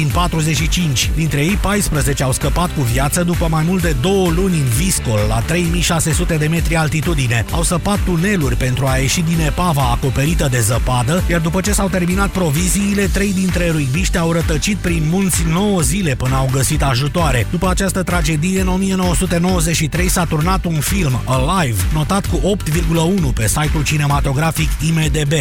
din 45. Dintre ei, 14 au scăpat cu viață după mai mult de două luni în Viscol, la 3600 de metri altitudine. Au săpat tuneluri pentru a ieși din epava acoperită de zăpadă, iar după ce s-au terminat proviziile, trei dintre ruigbiști au rătăcit prin munți 9 zile până au găsit ajutoare. După această tragedie, în 1993 s-a turnat un film, Alive, notat cu 8,1 pe site-ul cinematografic IMDB.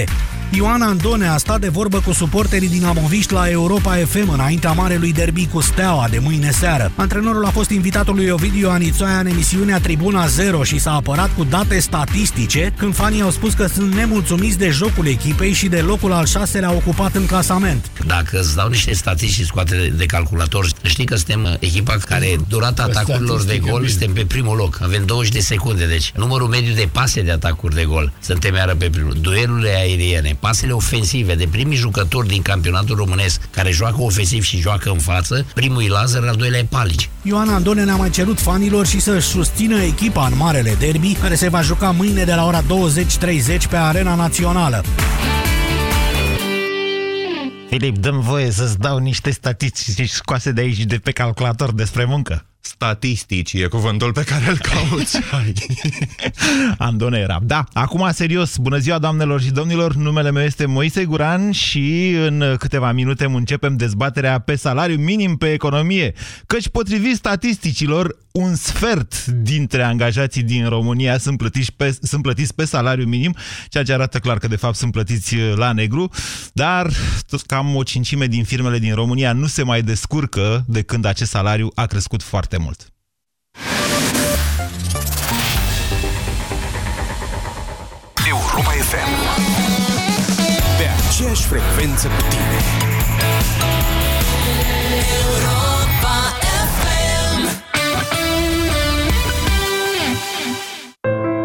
Ioana Andone a stat de vorbă cu suporterii dinamoviști la Europa FM înaintea marelui derby cu Steaua de mâine seară. Antrenorul a fost invitatul lui Ovidiu Anițoaia în emisiunea Tribuna Zero și s-a apărat cu date statistice când fanii au spus că sunt nemulțumiți de jocul echipei și de locul al șaselea ocupat în clasament. Dacă îți dau niște statistici scoate de calculator, știi că suntem echipa care durata atacurilor de gol, suntem pe primul loc. Avem 20 de secunde, deci numărul mediu de pase de atacuri de gol, suntem iară pe primul. Duelurile aeriene, pasele ofensive de primii jucători din campionatul românesc care joacă ofensiv și joacă în față, primul e Lazar, al doilea e Palici. Ioana Andone ne-a mai cerut fanilor și să-și susțină echipa în Marele Derby, care se va juca mâine de la ora 20.30 pe Arena Națională. Filip, dăm voie să-ți dau niște statistici scoase de aici de pe calculator despre muncă. Statistici e cuvântul pe care îl cauți. Andone era. Da, acum serios, bună ziua doamnelor și domnilor, numele meu este Moise Guran și în câteva minute începem dezbaterea pe salariu minim pe economie, căci potrivit statisticilor, un sfert dintre angajații din România sunt plătiți, pe, sunt plătiți pe salariu minim, ceea ce arată clar că de fapt sunt plătiți la negru, dar tot cam o cincime din firmele din România nu se mai descurcă de când acest salariu a crescut foarte mult. Europa FM Pe aceeași frecvență cu tine. Europa FM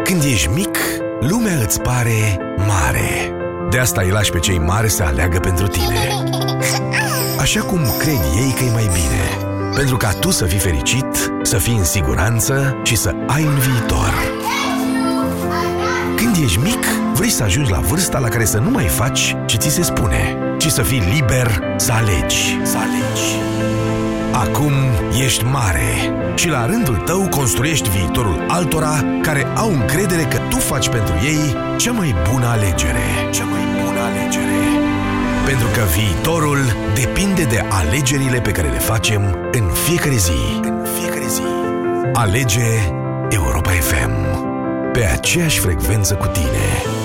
Când ești mic, lumea îți pare mare. De asta îi lași pe cei mari să aleagă pentru tine. Așa cum cred ei că e mai bine pentru ca tu să fii fericit, să fii în siguranță și să ai un viitor. Când ești mic, vrei să ajungi la vârsta la care să nu mai faci ce ți se spune, ci să fii liber să alegi. Să alegi. Acum ești mare și la rândul tău construiești viitorul altora care au încredere că tu faci pentru ei cea mai bună alegere. Cea mai bună alegere. Pentru că viitorul depinde de alegerile pe care le facem în fiecare zi. În fiecare zi. Alege Europa FM. Pe aceeași frecvență cu tine.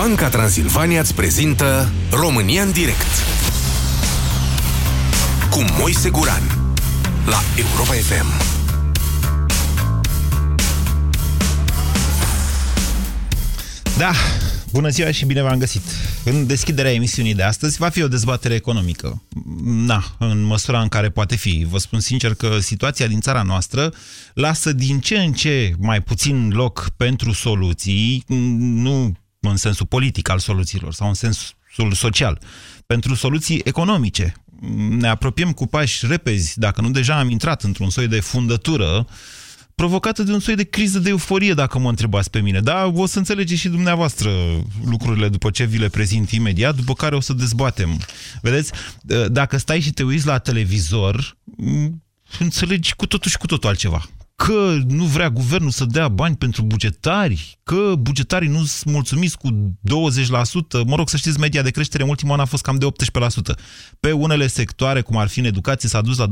Banca Transilvania îți prezintă România în direct cu Moise Guran la Europa FM. Da, bună ziua și bine v-am găsit. În deschiderea emisiunii de astăzi va fi o dezbatere economică. Na, în măsura în care poate fi. Vă spun sincer că situația din țara noastră lasă din ce în ce mai puțin loc pentru soluții, nu în sensul politic al soluțiilor sau în sensul social, pentru soluții economice. Ne apropiem cu pași repezi, dacă nu deja am intrat într-un soi de fundătură provocată de un soi de criză de euforie, dacă mă întrebați pe mine. Da, o să înțelegeți și dumneavoastră lucrurile după ce vi le prezint imediat, după care o să dezbatem. Vedeți, dacă stai și te uiți la televizor, înțelegi cu totul și cu totul altceva că nu vrea guvernul să dea bani pentru bugetari, că bugetarii nu sunt mulțumiți cu 20%, mă rog să știți, media de creștere în ultimul an a fost cam de 18%. Pe unele sectoare, cum ar fi în educație, s-a dus la 25%,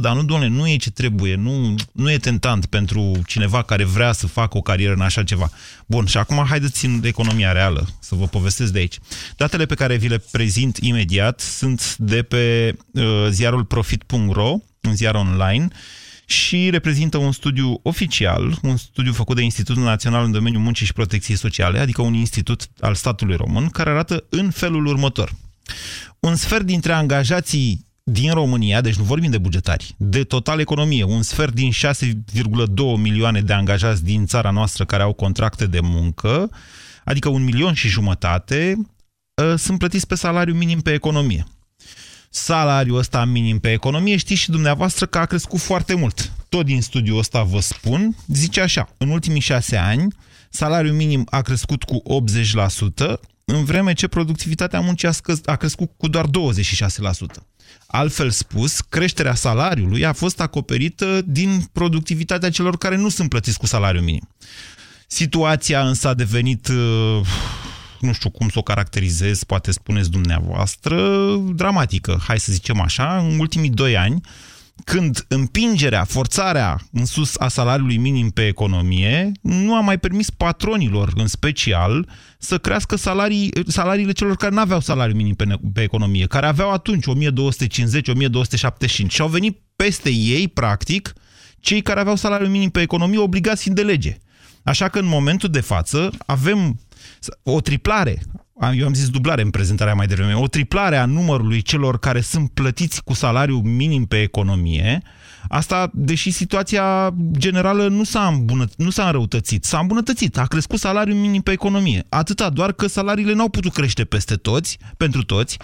dar nu, doamne, nu e ce trebuie, nu, nu e tentant pentru cineva care vrea să facă o carieră în așa ceva. Bun, și acum haideți în economia reală, să vă povestesc de aici. Datele pe care vi le prezint imediat sunt de pe uh, ziarul profit.ro, un ziar online, și reprezintă un studiu oficial, un studiu făcut de Institutul Național în domeniul muncii și protecției sociale, adică un institut al statului român, care arată în felul următor. Un sfert dintre angajații din România, deci nu vorbim de bugetari, de total economie, un sfert din 6,2 milioane de angajați din țara noastră care au contracte de muncă, adică un milion și jumătate, ă, sunt plătiți pe salariu minim pe economie salariul ăsta minim pe economie, știți și dumneavoastră că a crescut foarte mult. Tot din studiul ăsta vă spun, zice așa, în ultimii șase ani, salariul minim a crescut cu 80%, în vreme ce productivitatea muncii a, scăz, a crescut cu doar 26%. Altfel spus, creșterea salariului a fost acoperită din productivitatea celor care nu sunt plătiți cu salariu minim. Situația însă a devenit uh, nu știu cum să o caracterizez, poate spuneți dumneavoastră, dramatică, hai să zicem așa, în ultimii doi ani, când împingerea, forțarea în sus a salariului minim pe economie nu a mai permis patronilor, în special, să crească salarii, salariile celor care nu aveau salariu minim pe, pe economie, care aveau atunci 1250-1275 și au venit peste ei, practic, cei care aveau salariu minim pe economie obligați fiind de lege. Așa că în momentul de față avem o triplare, eu am zis dublare în prezentarea mai devreme, o triplare a numărului celor care sunt plătiți cu salariu minim pe economie, asta deși situația generală nu s-a, îmbunăt- nu s-a înrăutățit, s-a îmbunătățit, a crescut salariul minim pe economie. Atâta doar că salariile n-au putut crește peste toți, pentru toți,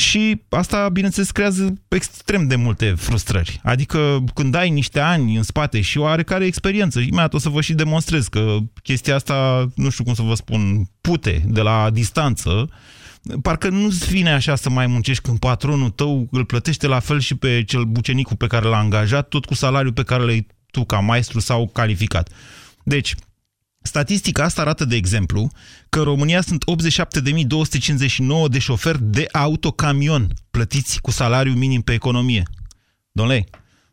și asta, bineînțeles, creează extrem de multe frustrări. Adică când ai niște ani în spate și o oarecare experiență, imediat o să vă și demonstrez că chestia asta, nu știu cum să vă spun, pute de la distanță, parcă nu-ți vine așa să mai muncești când patronul tău îl plătește la fel și pe cel bucenicul pe care l-a angajat, tot cu salariul pe care l-ai tu ca maestru sau calificat. Deci, Statistica asta arată, de exemplu, că în România sunt 87.259 de șoferi de autocamion plătiți cu salariu minim pe economie. Domnule,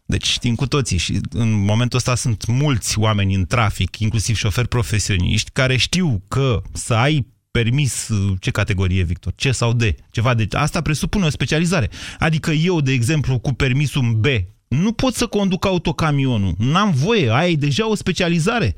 deci știm cu toții și în momentul ăsta sunt mulți oameni în trafic, inclusiv șoferi profesioniști, care știu că să ai permis, ce categorie, Victor? C sau D? Ceva de... Asta presupune o specializare. Adică eu, de exemplu, cu permisul B, nu pot să conduc autocamionul. N-am voie, ai deja o specializare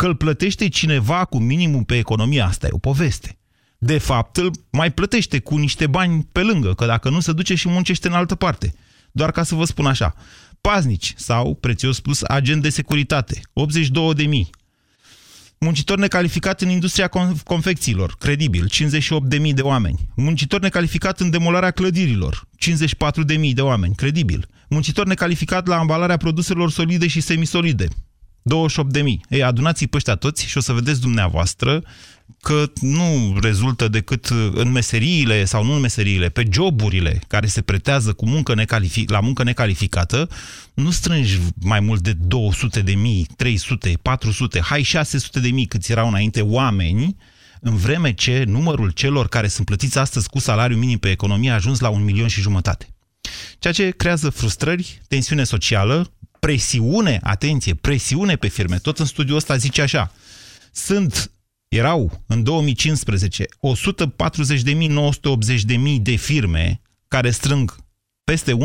că îl plătește cineva cu minimum pe economie, asta e o poveste. De fapt, îl mai plătește cu niște bani pe lângă, că dacă nu se duce și muncește în altă parte. Doar ca să vă spun așa, paznici sau, prețios spus, agent de securitate, 82 de mii. Muncitor necalificat în industria confecțiilor, credibil, 58 de mii de oameni. Muncitor necalificat în demolarea clădirilor, 54 de mii de oameni, credibil. Muncitor necalificat la ambalarea produselor solide și semisolide, 28.000. Ei, adunați-i pe ăștia toți și o să vedeți dumneavoastră că nu rezultă decât în meseriile, sau nu în meseriile, pe joburile care se pretează cu muncă necalific- la muncă necalificată, nu strângi mai mult de 200 de mii, 300, 400, hai 600 de mii câți erau înainte oameni, în vreme ce numărul celor care sunt plătiți astăzi cu salariu minim pe economie a ajuns la un milion și jumătate. Ceea ce creează frustrări, tensiune socială, presiune, atenție, presiune pe firme. Tot în studiul ăsta zice așa, sunt, erau în 2015 140.980.000 de firme care strâng peste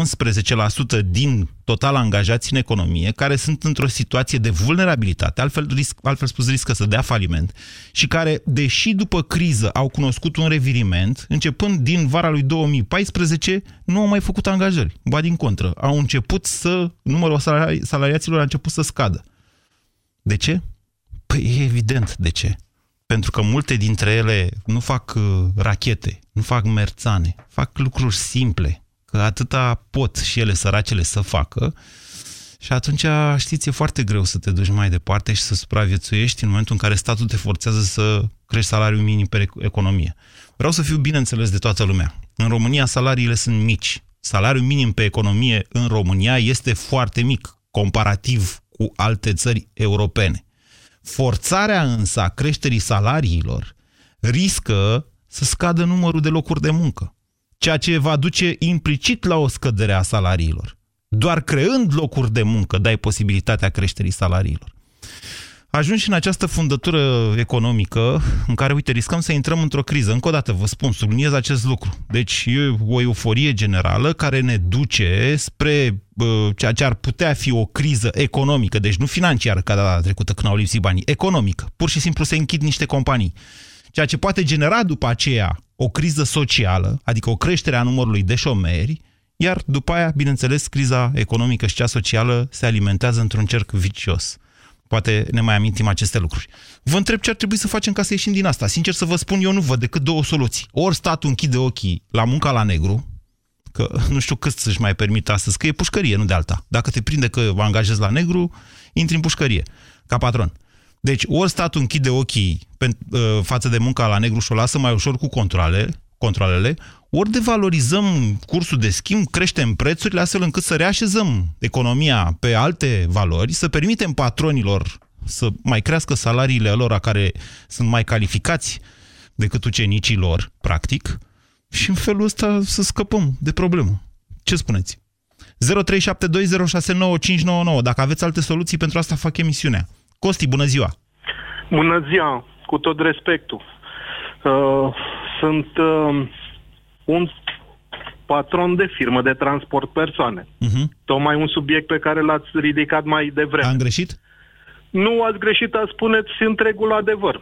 11% din total angajați în economie, care sunt într-o situație de vulnerabilitate, altfel, risc, altfel spus riscă să dea faliment, și care, deși după criză au cunoscut un reviriment, începând din vara lui 2014, nu au mai făcut angajări. Ba din contră, au început să, numărul salari, salariaților a început să scadă. De ce? Păi e evident de ce. Pentru că multe dintre ele nu fac uh, rachete, nu fac merțane, fac lucruri simple, că atâta pot și ele săracele să facă Și atunci, știți, e foarte greu să te duci mai departe și să supraviețuiești în momentul în care statul te forțează să crești salariul minim pe economie. Vreau să fiu bine înțeles de toată lumea. În România salariile sunt mici. Salariul minim pe economie în România este foarte mic, comparativ cu alte țări europene. Forțarea însă a creșterii salariilor riscă să scadă numărul de locuri de muncă, ceea ce va duce implicit la o scădere a salariilor. Doar creând locuri de muncă dai posibilitatea creșterii salariilor. Ajungi în această fundătură economică în care, uite, riscăm să intrăm într-o criză. Încă o dată vă spun, subliniez acest lucru. Deci e o euforie generală care ne duce spre uh, ceea ce ar putea fi o criză economică, deci nu financiară ca data trecută când au lipsit banii, economică. Pur și simplu se închid niște companii. Ceea ce poate genera după aceea o criză socială, adică o creștere a numărului de șomeri, iar după aia, bineînțeles, criza economică și cea socială se alimentează într-un cerc vicios. Poate ne mai amintim aceste lucruri. Vă întreb ce ar trebui să facem ca să ieșim din asta. Sincer să vă spun, eu nu văd decât două soluții. Ori statul închide ochii la munca la negru, că nu știu cât să-și mai permit astăzi, că e pușcărie, nu de alta. Dacă te prinde că vă angajezi la negru, intri în pușcărie, ca patron. Deci ori statul închide ochii pe, uh, față de munca la negru și o lasă mai ușor cu controle, controlele, ori devalorizăm cursul de schimb, creștem prețurile astfel încât să reașezăm economia pe alte valori, să permitem patronilor să mai crească salariile lor care sunt mai calificați decât ucenicii lor, practic, și în felul ăsta să scăpăm de problemă. Ce spuneți? 0372069599. Dacă aveți alte soluții pentru asta, fac emisiunea. Costi, bună ziua! Bună ziua, cu tot respectul. Uh, sunt uh, un patron de firmă de transport persoane. Uh-huh. Tocmai un subiect pe care l-ați ridicat mai devreme. Am greșit? Nu ați greșit, a spuneți întregul adevăr.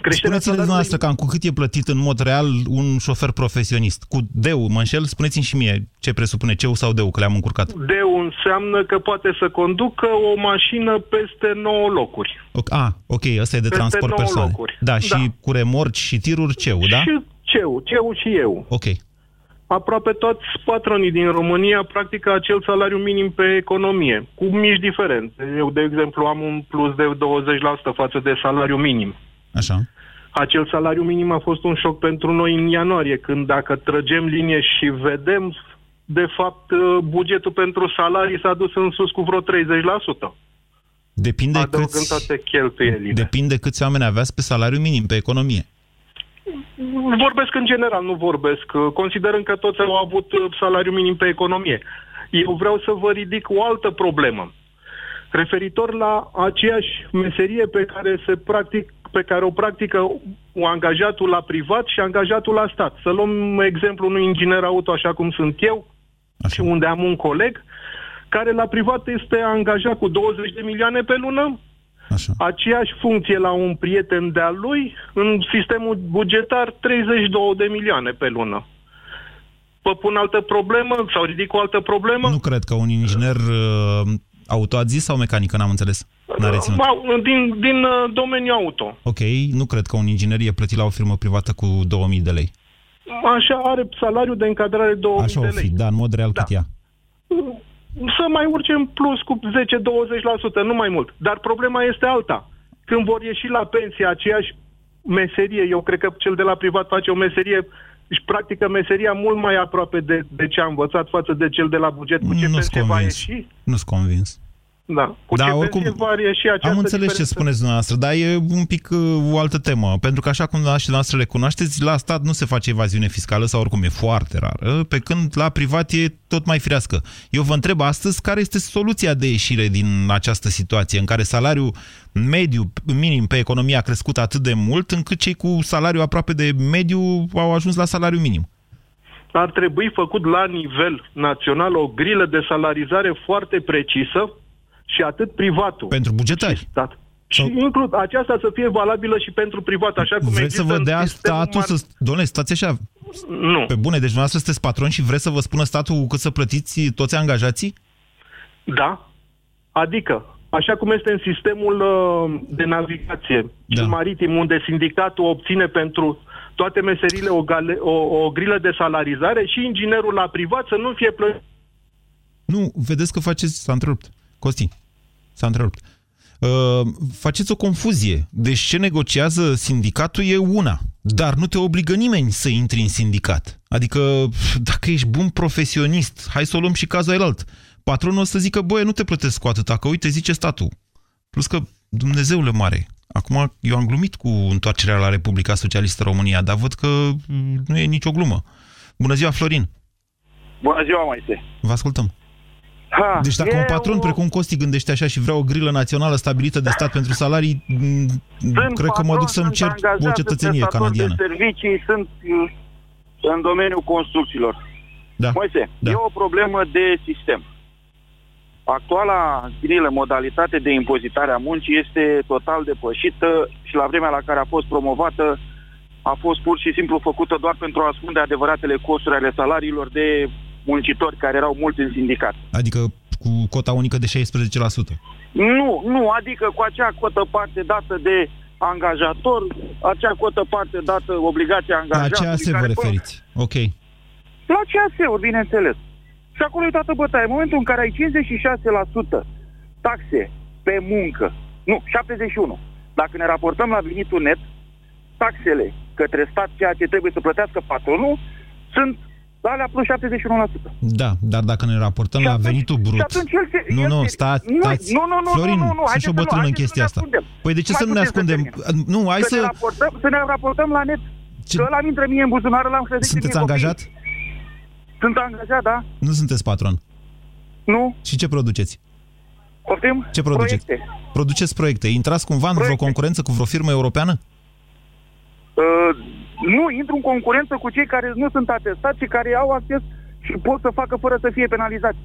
Creșterea Spuneți-ne dumneavoastră cam cu cât e plătit în mod real un șofer profesionist. Cu deu, mă înșel? Spuneți-mi și mie ce presupune, ceu sau deu, că le-am încurcat. Deu înseamnă că poate să conducă o mașină peste 9 locuri. Ok, A, ok, ăsta e de Peste transport nouă persoane. locuri. Da, și Da. cu remorci și tiruri ceu, da? Și ceu, ceu și eu. Ok. Aproape toți patronii din România practică acel salariu minim pe economie, cu mici diferențe. Eu, de exemplu, am un plus de 20% față de salariu minim. Așa. Acel salariu minim a fost un șoc pentru noi în ianuarie, când dacă trăgem linie și vedem, de fapt, bugetul pentru salarii s-a dus în sus cu vreo 30%. Depinde Adăugând câți, toate cheltuielile. depinde câți oameni aveați pe salariu minim pe economie. Vorbesc în general, nu vorbesc. Considerând că toți au avut uh, salariu minim pe economie. Eu vreau să vă ridic o altă problemă. Referitor la aceeași meserie pe care se practic pe care o practică angajatul la privat și angajatul la stat. Să luăm exemplu unui inginer auto așa cum sunt eu, Așa. unde am un coleg care la privat este angajat cu 20 de milioane pe lună, Așa. aceeași funcție la un prieten de-al lui, în sistemul bugetar 32 de milioane pe lună. Vă pun altă problemă sau ridic o altă problemă? Nu cred că un inginer uh, auto a zis sau mecanică, n-am înțeles. N-a reținut. Ba, din, din uh, domeniul auto. Ok, nu cred că un inginer e plătit la o firmă privată cu 2000 de lei. Așa are salariul de încadrare 2000 Așa o de fi, lei. da, în mod real cât ea. Să mai urce în plus cu 10-20%, nu mai mult. Dar problema este alta. Când vor ieși la pensie aceeași meserie, eu cred că cel de la privat face o meserie își practică meseria mult mai aproape de, de ce a învățat față de cel de la buget. Cu ce Nu-s pensie va convins. ieși? Nu-s convins. Da. Cu Da, ce oricum, pensie va ieși această Am înțeles ce diferență? spuneți dumneavoastră, dar e un pic uh, o altă temă. Pentru că așa cum și dumneavoastră le cunoașteți, la stat nu se face evaziune fiscală sau oricum e foarte rară, pe când la privat e tot mai firească. Eu vă întreb astăzi care este soluția de ieșire din această situație în care salariul mediu, minim pe economie a crescut atât de mult încât cei cu salariu aproape de mediu au ajuns la salariu minim. ar trebui făcut la nivel național o grilă de salarizare foarte precisă și atât privatul. Pentru bugetari. stat. Și includ aceasta să fie valabilă și pentru privat, așa cum Vreți să există vă în dea sistemul statul mar- să... Doamne, stați așa. Nu. Pe bune, deci dumneavoastră sunteți patron și vreți să vă spună statul cu cât să plătiți toți angajații? Da. Adică, așa cum este în sistemul uh, de navigație Da. cel maritim, unde sindicatul obține pentru toate meserile o, gale, o, o grilă de salarizare și inginerul la privat să nu fie plătit. Nu, vedeți că faceți, s-a întrerupt. Costi, s-a întrerupt. Uh, faceți o confuzie. Deci ce negociază sindicatul e una, dar nu te obligă nimeni să intri în sindicat. Adică, pf, dacă ești bun profesionist, hai să o luăm și cazul alt. Patronul o să zică, băie, nu te plătesc cu atâta, că uite, zice statul. Plus că, Dumnezeule mare, acum eu am glumit cu întoarcerea la Republica Socialistă România, dar văd că mm, nu e nicio glumă. Bună ziua, Florin! Bună ziua, Moise. Vă ascultăm. Ha, Deci dacă e un patron o- precum Costi gândește așa și vrea o grilă națională stabilită de stat pentru salarii, m, Sunt cred că mă patron, duc să-mi sunt cer angajat, o cetățenie sunt prestator canadiană. De servicii sunt uh, în domeniul construcțiilor. Da. Moise, Da. e o problemă de sistem. Actuala grilă, modalitate de impozitare a muncii este total depășită și la vremea la care a fost promovată a fost pur și simplu făcută doar pentru a ascunde adevăratele costuri ale salariilor de muncitori care erau mulți în sindicat. Adică cu cota unică de 16%. Nu, nu, adică cu acea cotă parte dată de angajator, acea cotă parte dată obligația La angajatului. aceea se vă care- referiți. Ok. La CAS-uri, bineînțeles. Și acolo e toată bătaia. În momentul în care ai 56% taxe pe muncă, nu, 71%, dacă ne raportăm la venitul net, taxele către stat, ceea ce trebuie să plătească patronul, sunt alea plus 71%. Da, dar dacă ne raportăm la venitul Și brut... atunci el se, Nu, el nu, se- stați, nu, stați. Nu, nu, nu, Florin, nu, nu, nu, sunt haideți și o să nu- bătrână în haideți chestia să asta. ne ascundem. Păi de ce Mai să nu ne putem ascundem? termin. Nu, hai să... Ne să... raportăm, să ne raportăm la net. Ce- Că ăla intră mie în buzunar, ăla îmi crește Sunteți mie copii. angajat? Sunt angajat, da? Nu sunteți patron. Nu. Și ce produceți? Poftim? Ce produceți? Proiecte. Produceți proiecte. Intrați cumva în vreo concurență cu vreo firmă europeană? Uh, nu intru în concurență cu cei care nu sunt atestați și care au acces și pot să facă fără să fie penalizați.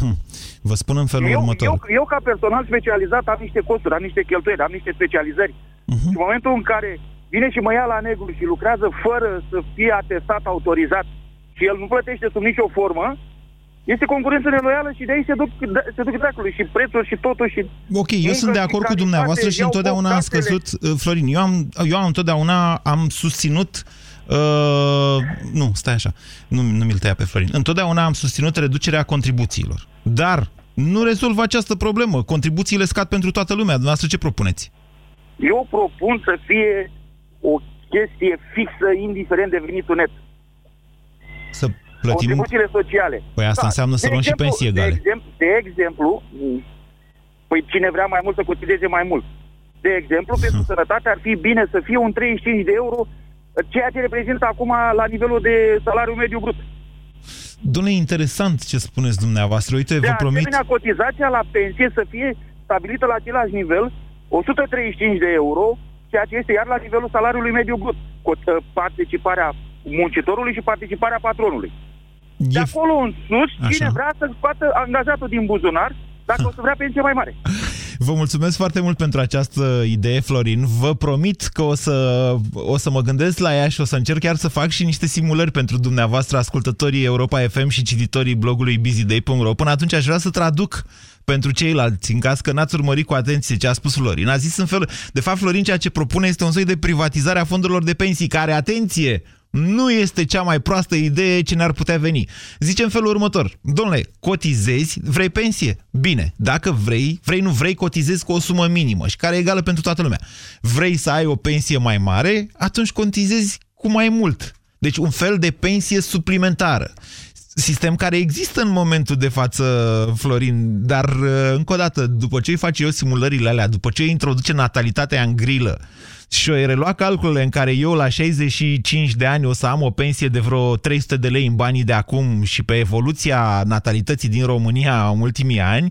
Hm. Vă spun în felul Eu, următor. eu, eu, ca personal specializat, am niște costuri, am niște cheltuieli, am niște specializări. Mhm. Și în momentul în care vine și mă ia la negru și lucrează fără să fie atestat, autorizat și el nu plătește sub nicio formă, este concurență neloială și de aici se duc, se duc dracului și prețuri și totul și... Ok, eu muncă sunt de și acord cu calitate, dumneavoastră și iau întotdeauna am casele. scăzut, uh, Florin, eu am, eu am întotdeauna am susținut Uh, nu, stai așa, nu, nu mi-l tăia pe Florin. Întotdeauna am susținut reducerea contribuțiilor. Dar nu rezolvă această problemă. Contribuțiile scad pentru toată lumea. Dumneavoastră ce propuneți? Eu propun să fie o chestie fixă, indiferent de venitul net. Să plătim... Contribuțiile sociale. Păi asta înseamnă să De luăm și exemplu- pensii egale. De exemplu, de exemplu, păi cine vrea mai mult să cotizeze mai mult. De exemplu, pentru sănătate ar fi bine să fie un 35 de euro, ceea ce reprezintă acum la nivelul de salariu mediu brut. Dom'le, interesant ce spuneți dumneavoastră. Uite, De vă promit... asemenea, cotizația la pensie să fie stabilită la același nivel, 135 de euro, ceea ce este iar la nivelul salariului mediu brut. Cu uh, participarea muncitorului și participarea patronului. De acolo în sus, cine Așa. vrea să scoată angajatul din buzunar, dacă o să vrea pensie mai mare. Vă mulțumesc foarte mult pentru această idee, Florin. Vă promit că o să, o să mă gândesc la ea și o să încerc chiar să fac și niște simulări pentru dumneavoastră, ascultătorii Europa FM și cititorii blogului busyday.ro. Până atunci aș vrea să traduc pentru ceilalți, în caz că n-ați urmărit cu atenție ce a spus Florin. A zis în felul... De fapt, Florin ceea ce propune este un soi de privatizare a fondurilor de pensii, care, atenție, nu este cea mai proastă idee ce ne-ar putea veni. Zice în felul următor, domnule, cotizezi, vrei pensie? Bine, dacă vrei, vrei, nu vrei, cotizezi cu o sumă minimă și care e egală pentru toată lumea. Vrei să ai o pensie mai mare? Atunci cotizezi cu mai mult. Deci un fel de pensie suplimentară. Sistem care există în momentul de față, Florin, dar uh, încă o dată, după ce îi face eu simulările alea, după ce îi introduce natalitatea în grilă, și o relua calculele în care eu la 65 de ani o să am o pensie de vreo 300 de lei în banii de acum și pe evoluția natalității din România în ultimii ani,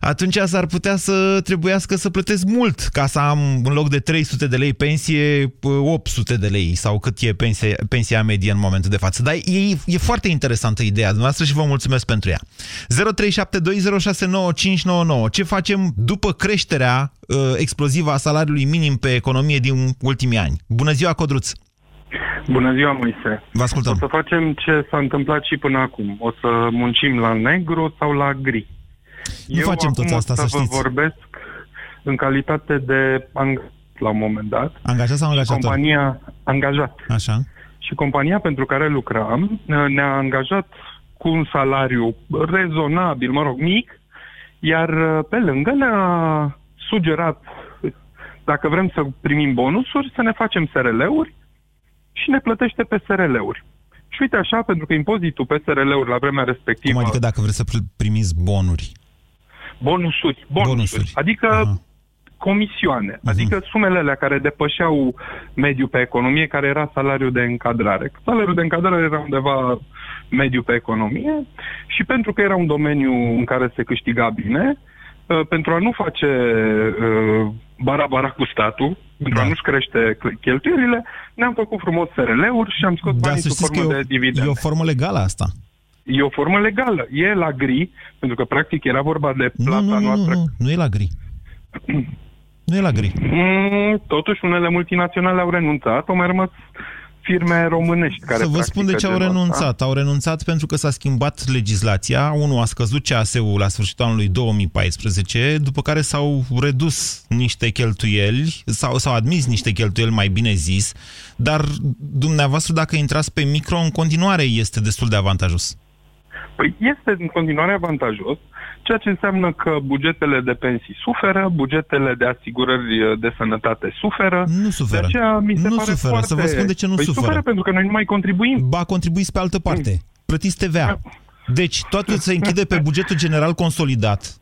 atunci s-ar putea să trebuiască să plătesc mult ca să am în loc de 300 de lei pensie 800 de lei sau cât e pensia, pensia medie în momentul de față. Dar e, e foarte interesantă ideea dumneavoastră și vă mulțumesc pentru ea. 0372069599. Ce facem după creșterea uh, explozivă a salariului minim pe economie din ultimii ani? Bună ziua, Codruț! Bună ziua, Moise. Vă ascultăm. O să facem ce s-a întâmplat și până acum. O să muncim la negru sau la gri. Nu Eu facem acum toți asta, o să să vă știți. vorbesc în calitate de angajat la un moment dat. Angajat sau angajator? Compania angajat. Așa. Și compania pentru care lucram ne-a angajat cu un salariu rezonabil, mă rog, mic, Iar uh, pe lângă ne-a sugerat, dacă vrem să primim bonusuri, să ne facem SRL-uri și ne plătește pe SRL-uri. Și uite așa, pentru că impozitul pe SRL-uri la vremea respectivă... Cum adică dacă vreți să pl- primiți bonuri? Bonusuri. Bonusuri. Bonusuri. Adică Aha. comisioane. Adică sumele alea care depășeau mediul pe economie, care era salariul de încadrare. Salariul de încadrare era undeva mediu pe economie și pentru că era un domeniu în care se câștiga bine, uh, pentru a nu face uh, bara-bara cu statul, pentru Da. a nu-și crește cl- cheltuielile, ne-am făcut frumos SRL-uri și am scos Da, banii să sub știți că formă e o, de dividende. e o formă legală asta. E o formă legală. E la gri, pentru că practic era vorba de plata Nu, nu, nu, noastră. nu, nu e la gri. Nu e la gri. Mm, totuși, unele multinaționale au renunțat, au mai rămas firme românești care Să vă practică spun de ce au genul ăsta. renunțat. Au renunțat pentru că s-a schimbat legislația. Unul a scăzut CAS-ul la sfârșitul anului 2014, după care s-au redus niște cheltuieli, sau s-au admis niște cheltuieli, mai bine zis, dar dumneavoastră, dacă intrați pe micro, în continuare este destul de avantajos. Păi este în continuare avantajos, ceea ce înseamnă că bugetele de pensii suferă, bugetele de asigurări de sănătate suferă. Nu suferă. De aceea mi se nu pare suferă. foarte... Să vă spun de ce nu păi suferă. suferă pentru că noi nu mai contribuim. Ba, contribuiți pe altă parte. Plătiți TVA. Deci, totul se închide pe bugetul general consolidat.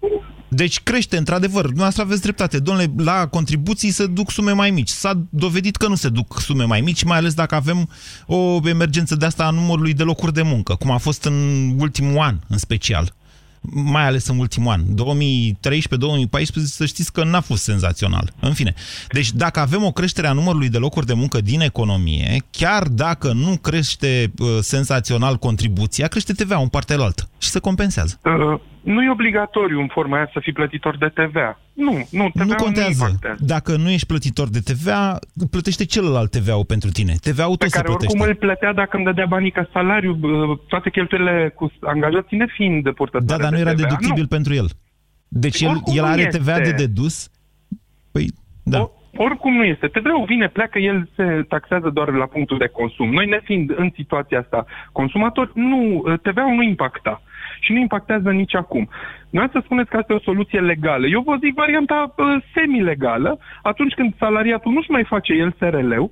Deci crește, într-adevăr. Dumneavoastră aveți dreptate. Domnule, la contribuții se duc sume mai mici. S-a dovedit că nu se duc sume mai mici, mai ales dacă avem o emergență de asta a numărului de locuri de muncă, cum a fost în ultimul an, în special. Mai ales în ultimul an. 2013-2014, să știți că n-a fost senzațional. În fine. Deci dacă avem o creștere a numărului de locuri de muncă din economie, chiar dacă nu crește uh, senzațional contribuția, crește TVA în partea altă și se compensează. Uh, nu e obligatoriu în forma aia să fii plătitor de TVA. Nu, nu, TVA nu contează. impactează. Dacă nu ești plătitor de TVA, plătește celălalt TVA-ul pentru tine. TVA-ul Pe tot se care plătește. oricum îl plătea dacă îmi dădea banii ca salariu, uh, toate cheltuielile cu angajații nefiind de purtătoare Da, dar nu de era TVA. deductibil Nu. pentru el. Deci el, Oricum el nu are este. TVA de dedus. Păi, da. Oricum nu este. TVA-ul vine, pleacă, el se taxează doar la punctul de consum. Noi ne fiind în situația asta consumatori, nu, TVA-ul nu impacta. Și nu impactează nici acum. Noi să spuneți că asta e o soluție legală. Eu vă zic varianta uh, semi-legală, atunci când salariatul nu-și mai face el SRL-ul,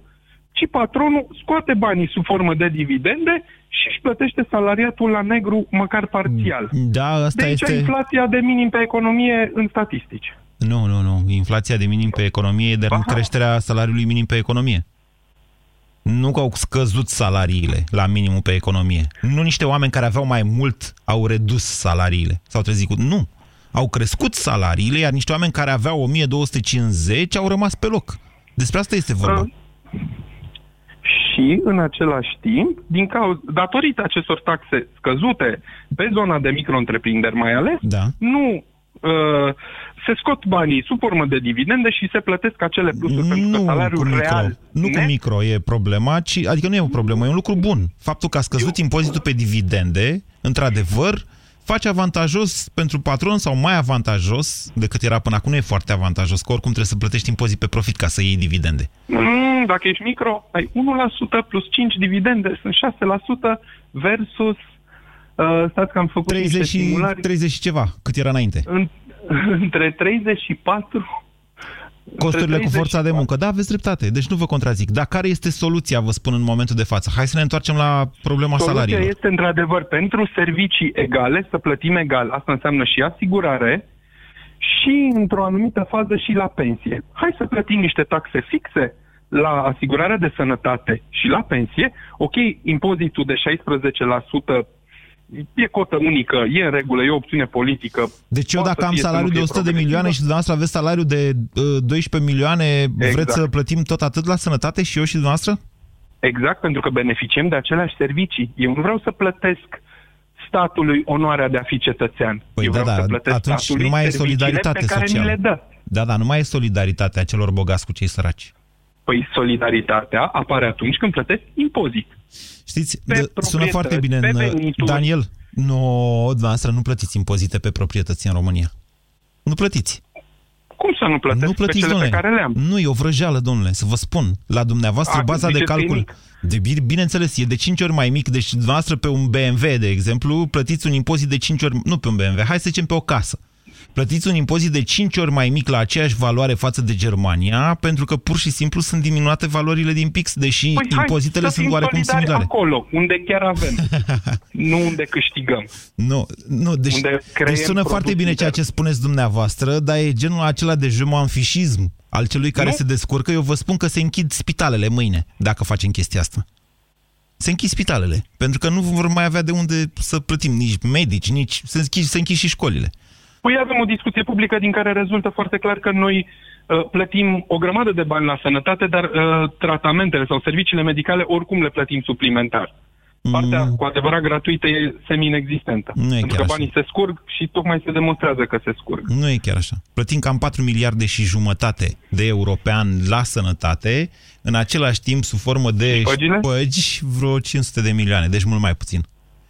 ci patronul scoate banii sub formă de dividende și își plătește salariatul la negru măcar parțial. Da, asta de aici este... inflația de minim pe economie în statistici. Nu, nu, nu. Inflația de minim pe economie, dar în creșterea salariului minim pe economie. Nu că au scăzut salariile la minimum pe economie. Nu niște oameni care aveau mai mult au redus salariile. S-au trezit cu... Nu. Au crescut salariile, iar niște oameni care aveau 1250 au rămas pe loc. Despre asta este vorba. și, în același timp, din cauza, datorită acestor taxe scăzute pe zona de micro-întreprinderi mai ales, da. nu uh, se scot banii sub formă de dividende și se plătesc acele plusuri pentru că cu salariul micro. real Nu cu micro e problema, ci, adică nu e o problemă, e un lucru bun. Faptul că a scăzut impozitul pe dividende, într-adevăr, face avantajos pentru patron sau mai avantajos decât era până acum. Nu e foarte avantajos, că oricum trebuie să plătești impozit pe profit ca să iei dividende. Mm, dacă ești micro, ai 1% plus 5 dividende, sunt 6% versus, uh, stați că am făcut 30 niște și, simulări, 30 și ceva, cât era înainte. în, între 34 Costurile cu 30 forța de muncă. Da, aveți dreptate, deci nu vă contrazic. Dar care este soluția, vă spun, în momentul de față? Hai să ne întoarcem la problema Soluția salariilor. este, într-adevăr, pentru servicii egale, să plătim egal. Asta înseamnă și asigurare și, într-o anumită fază, și la pensie. Hai să plătim niște taxe fixe la asigurarea de sănătate și la pensie. Ok, impozitul de 16% e cotă unică, e în regulă, e o opțiune politică. Deci eu Poate dacă am fie să salariu nu de fie 100 de progresivă. milioane și dumneavoastră aveți salariu de uh, 12 milioane, Exact. vreți să plătim tot atât la sănătate și eu și dumneavoastră? Exact, pentru că beneficiem de aceleași servicii. Eu nu vreau să plătesc statului onoarea de a fi cetățean. Păi Eu da, vreau da, să plătesc atunci statului nu mai e serviciile solidaritate pe care socială. mi le dă. Da, da, nu mai e solidaritatea celor bogați cu cei săraci. Păi solidaritatea apare atunci când plătesc impozit. Știți, Pe de, sună proprietăți, foarte bine. pe În, venituri. Daniel, nu, dumneavoastră nu plătiți impozite pe proprietăți în România. Nu plătiți. Cum să nu plătesc Nu plătiți, pe cele domnule. pe care le-am? Nu, e o vrăjeală, domnule, să vă spun. La dumneavoastră, A, baza de ziceți că e calcul... mic. De, bine- bineînțeles, e de 5 ori mai mic. Deci, dumneavoastră, pe un BMW, de exemplu, plătiți un impozit de 5 ori... Nu pe un BMW, hai să zicem pe o casă. Plătiți un impozit de 5 ori mai mic la aceeași valoare față de Germania, pentru că pur și simplu sunt diminuate valorile din PIX, deși Păi hai impozitele să sunt fim oarecum solidari similare. acolo, unde chiar avem, nu unde câștigăm. Nu, nu deci, Unde deci creăm sună produs foarte bine ceea ce spuneți dumneavoastră, dar e genul acela de jumanfișism al celui care Nu. se descurcă. Eu vă spun că se închid spitalele mâine, dacă facem chestia asta. Se închid spitalele, pentru că nu vor mai avea de unde să plătim nici medici, nici... Se închid, se închid și școlile. Păi avem o discuție publică din care rezultă foarte clar că noi uh, plătim o grămadă de bani la sănătate, dar uh, tratamentele sau serviciile medicale oricum le plătim suplimentar. Partea cu adevărat gratuită e semi-inexistentă. Mm. Nu e pentru chiar că așa. banii se scurg și tocmai se demonstrează că se scurg. Nu e chiar așa. Plătim cam 4 miliarde și jumătate de euro pe an la sănătate, în același timp, sub formă de Șpăgile? șpăgi, vreo 500 de milioane, deci mult mai puțin.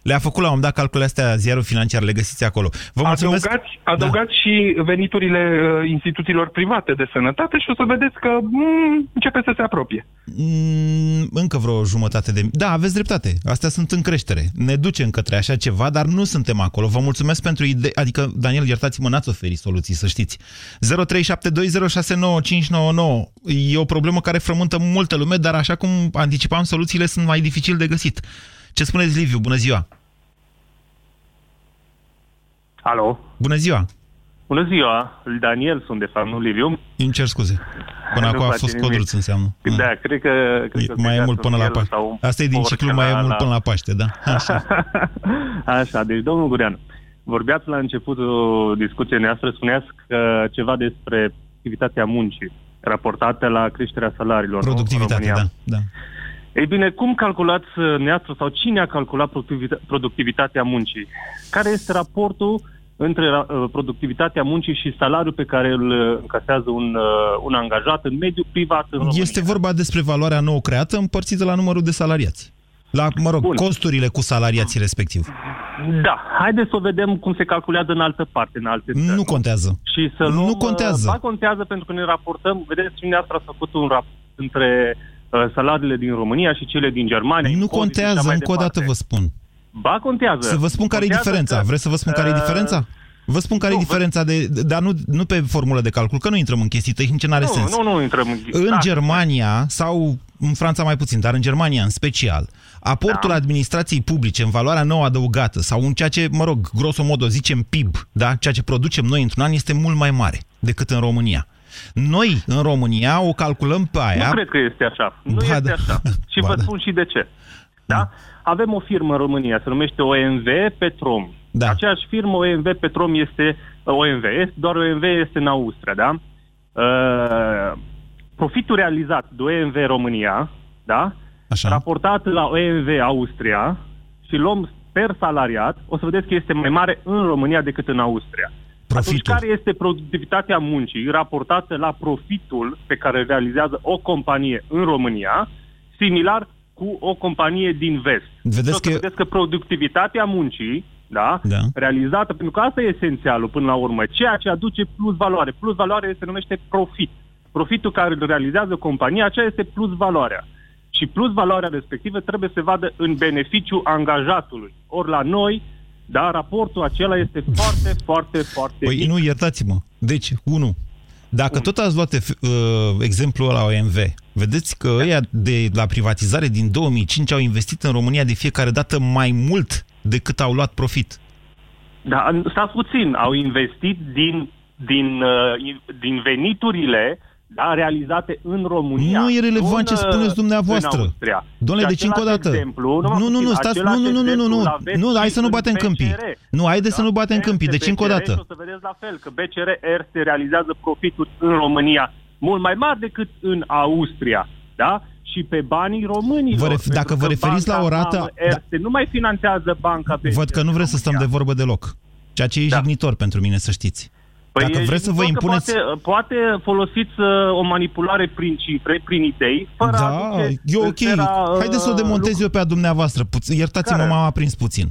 Le-a făcut la un dat calculele astea, ziarul financiar, le găsiți acolo. Vă mulțumesc. Adăugați, adăugați da. și veniturile uh, instituțiilor private de sănătate și o să vedeți că mm, începe să se apropie. Mm, încă vreo jumătate de... Da, aveți dreptate. Astea sunt în creștere. Ne ducem către așa ceva, dar nu suntem acolo. Vă mulțumesc pentru idee. Adică, Daniel, iertați-mă, n-ați oferit soluții, să știți. 0372069599. E o problemă care frământă multă lume, dar așa cum anticipam, soluțiile sunt mai dificil de găsit. Ce spuneți, Liviu? Bună ziua! Alo. Bună ziua! Bună ziua, Daniel sunt de fapt, nu Liviu. Îmi cer scuze. Până Nu acum a face fost nimic. codruț înseamnă. Da, cred că... Cred că mai e mult până la Paște. Paște. Asta e din ciclu, mai e mult până la Paște, da? Așa. Așa, deci domnul Gurean, vorbeați la începutul discuției noastre, spuneați că ceva despre activitatea muncii raportată la creșterea salariilor. nu, în Productivitate, România. da. da. Ei bine, cum calculați uh, neastră sau cine a calculat productivita- productivitatea muncii? Care este raportul între uh, productivitatea muncii și salariul pe care îl uh, încasează un, uh, un angajat în mediul privat în România? Este vorba despre valoarea nouă creată împărțită la numărul de salariați. La, mă rog, Bun. costurile cu salariații respectiv. Da, haideți să o vedem cum se calculează în altă parte, în alte țări. Nu contează. Și să luăm, Nu contează. Ba contează pentru că ne raportăm, vedeți, dumneavoastră ați făcut un raport între uh, salariile din România și cele din Germania. Nu impozite și așa contează, mai încă o departe. dată vă spun. Ba contează. Să vă spun care e Contează diferența. că, Vreți să vă spun care e uh, diferența? Vă spun care e diferența, de, dar nu, nu pe formulă de calcul, că nu intrăm în chestii tehnice, n-are Nu, sens. nu, nu intrăm în... În Da. Germania, sau în Franța mai puțin, dar în Germania în special, aportul Da. administrației publice în valoarea nouă adăugată, sau în ceea ce, mă rog, grosomodo zicem PIB, da? ceea ce producem noi într-un an, este mult mai mare decât în România. Noi, în România, o calculăm pe aia... Nu cred că este așa. Nu Ba este da. așa. Și Ba vă da. spun și de ce. Da? Avem o firmă în România, se numește OMV Petrom. Da. Aceeași firmă OMV Petrom este OMV, este- doar OMV este în Austria, da? Uh, profitul realizat de OMV România, da? Așa. Raportat la OMV Austria și luăm per salariat, o să vedeți că este mai mare în România decât în Austria. Atunci, care este productivitatea muncii raportată la profitul pe care îl realizează o companie în România, similar cu o companie din vest? Vedeți Și o să că- vedeți că productivitatea muncii, da, Da. realizată, pentru că asta e esențialul până la urmă, ceea ce aduce plus valoare. Plus valoare se numește profit. Profitul care îl realizează compania, aceea este plus valoarea. Și plus valoarea respectivă trebuie să se vadă în beneficiu angajatului. Ori la noi, da, raportul acela este foarte, foarte, foarte Păi mic. nu, iertați-mă. Deci, unu, dacă tot ați luat uh, exemplul ăla OMV, vedeți că ăia de la privatizare din 2005 au investit în România de fiecare dată mai mult decât au luat profit. Da, stați puțin, au investit din, din, uh, din veniturile da, realizate în România. Nu e relevant în, ce uh, spuneți dumneavoastră. În Austria. Domnule, Și deci încă o același dată. Exemplu, Nu, nu, nu, puțin, stați, același nu, nu, nu, nu, exemplu nu, îl aveți nu, hai și să nu în batem câmpii. BCR. Nu, haideți să nu batem Erste, câmpii, deci încă o BCR, dată. și O să vedeți la fel, că BCR Erste realizează profituri în România mult mai mari decât în Austria. Da? Și pe banii românilor. Vă ref- pentru dacă vă că referiți la banca o rată- mamă Erste nu mai finanțează banca BCR. Văd că nu vreți să stăm de vorbă deloc. Ceea ce e jignitor pentru mine, să știți. Dacă Păi e vreți să vă jignitor că impuneți... Poate, poate folosiți uh, o manipulare prin cifre, prin idei, fără a Da, aduce e în ok. sfera, uh, Haideți să o demontez eu pe a dumneavoastră. Puț- Iertați-mă, Care? m-am aprins puțin.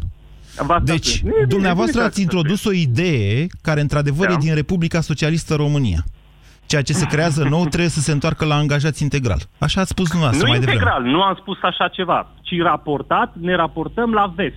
V-ați Deci, aprins. Nu e bine, dumneavoastră bine ați introdus o idee care, într-adevăr, Da. e din Republica Socialistă România. Ceea ce se creează nou trebuie să se întoarcă la angajați integral. Așa ați spus dumneavoastră Nu mai integral, devreme. nu am spus așa ceva, ci raportat, ne raportăm la vest.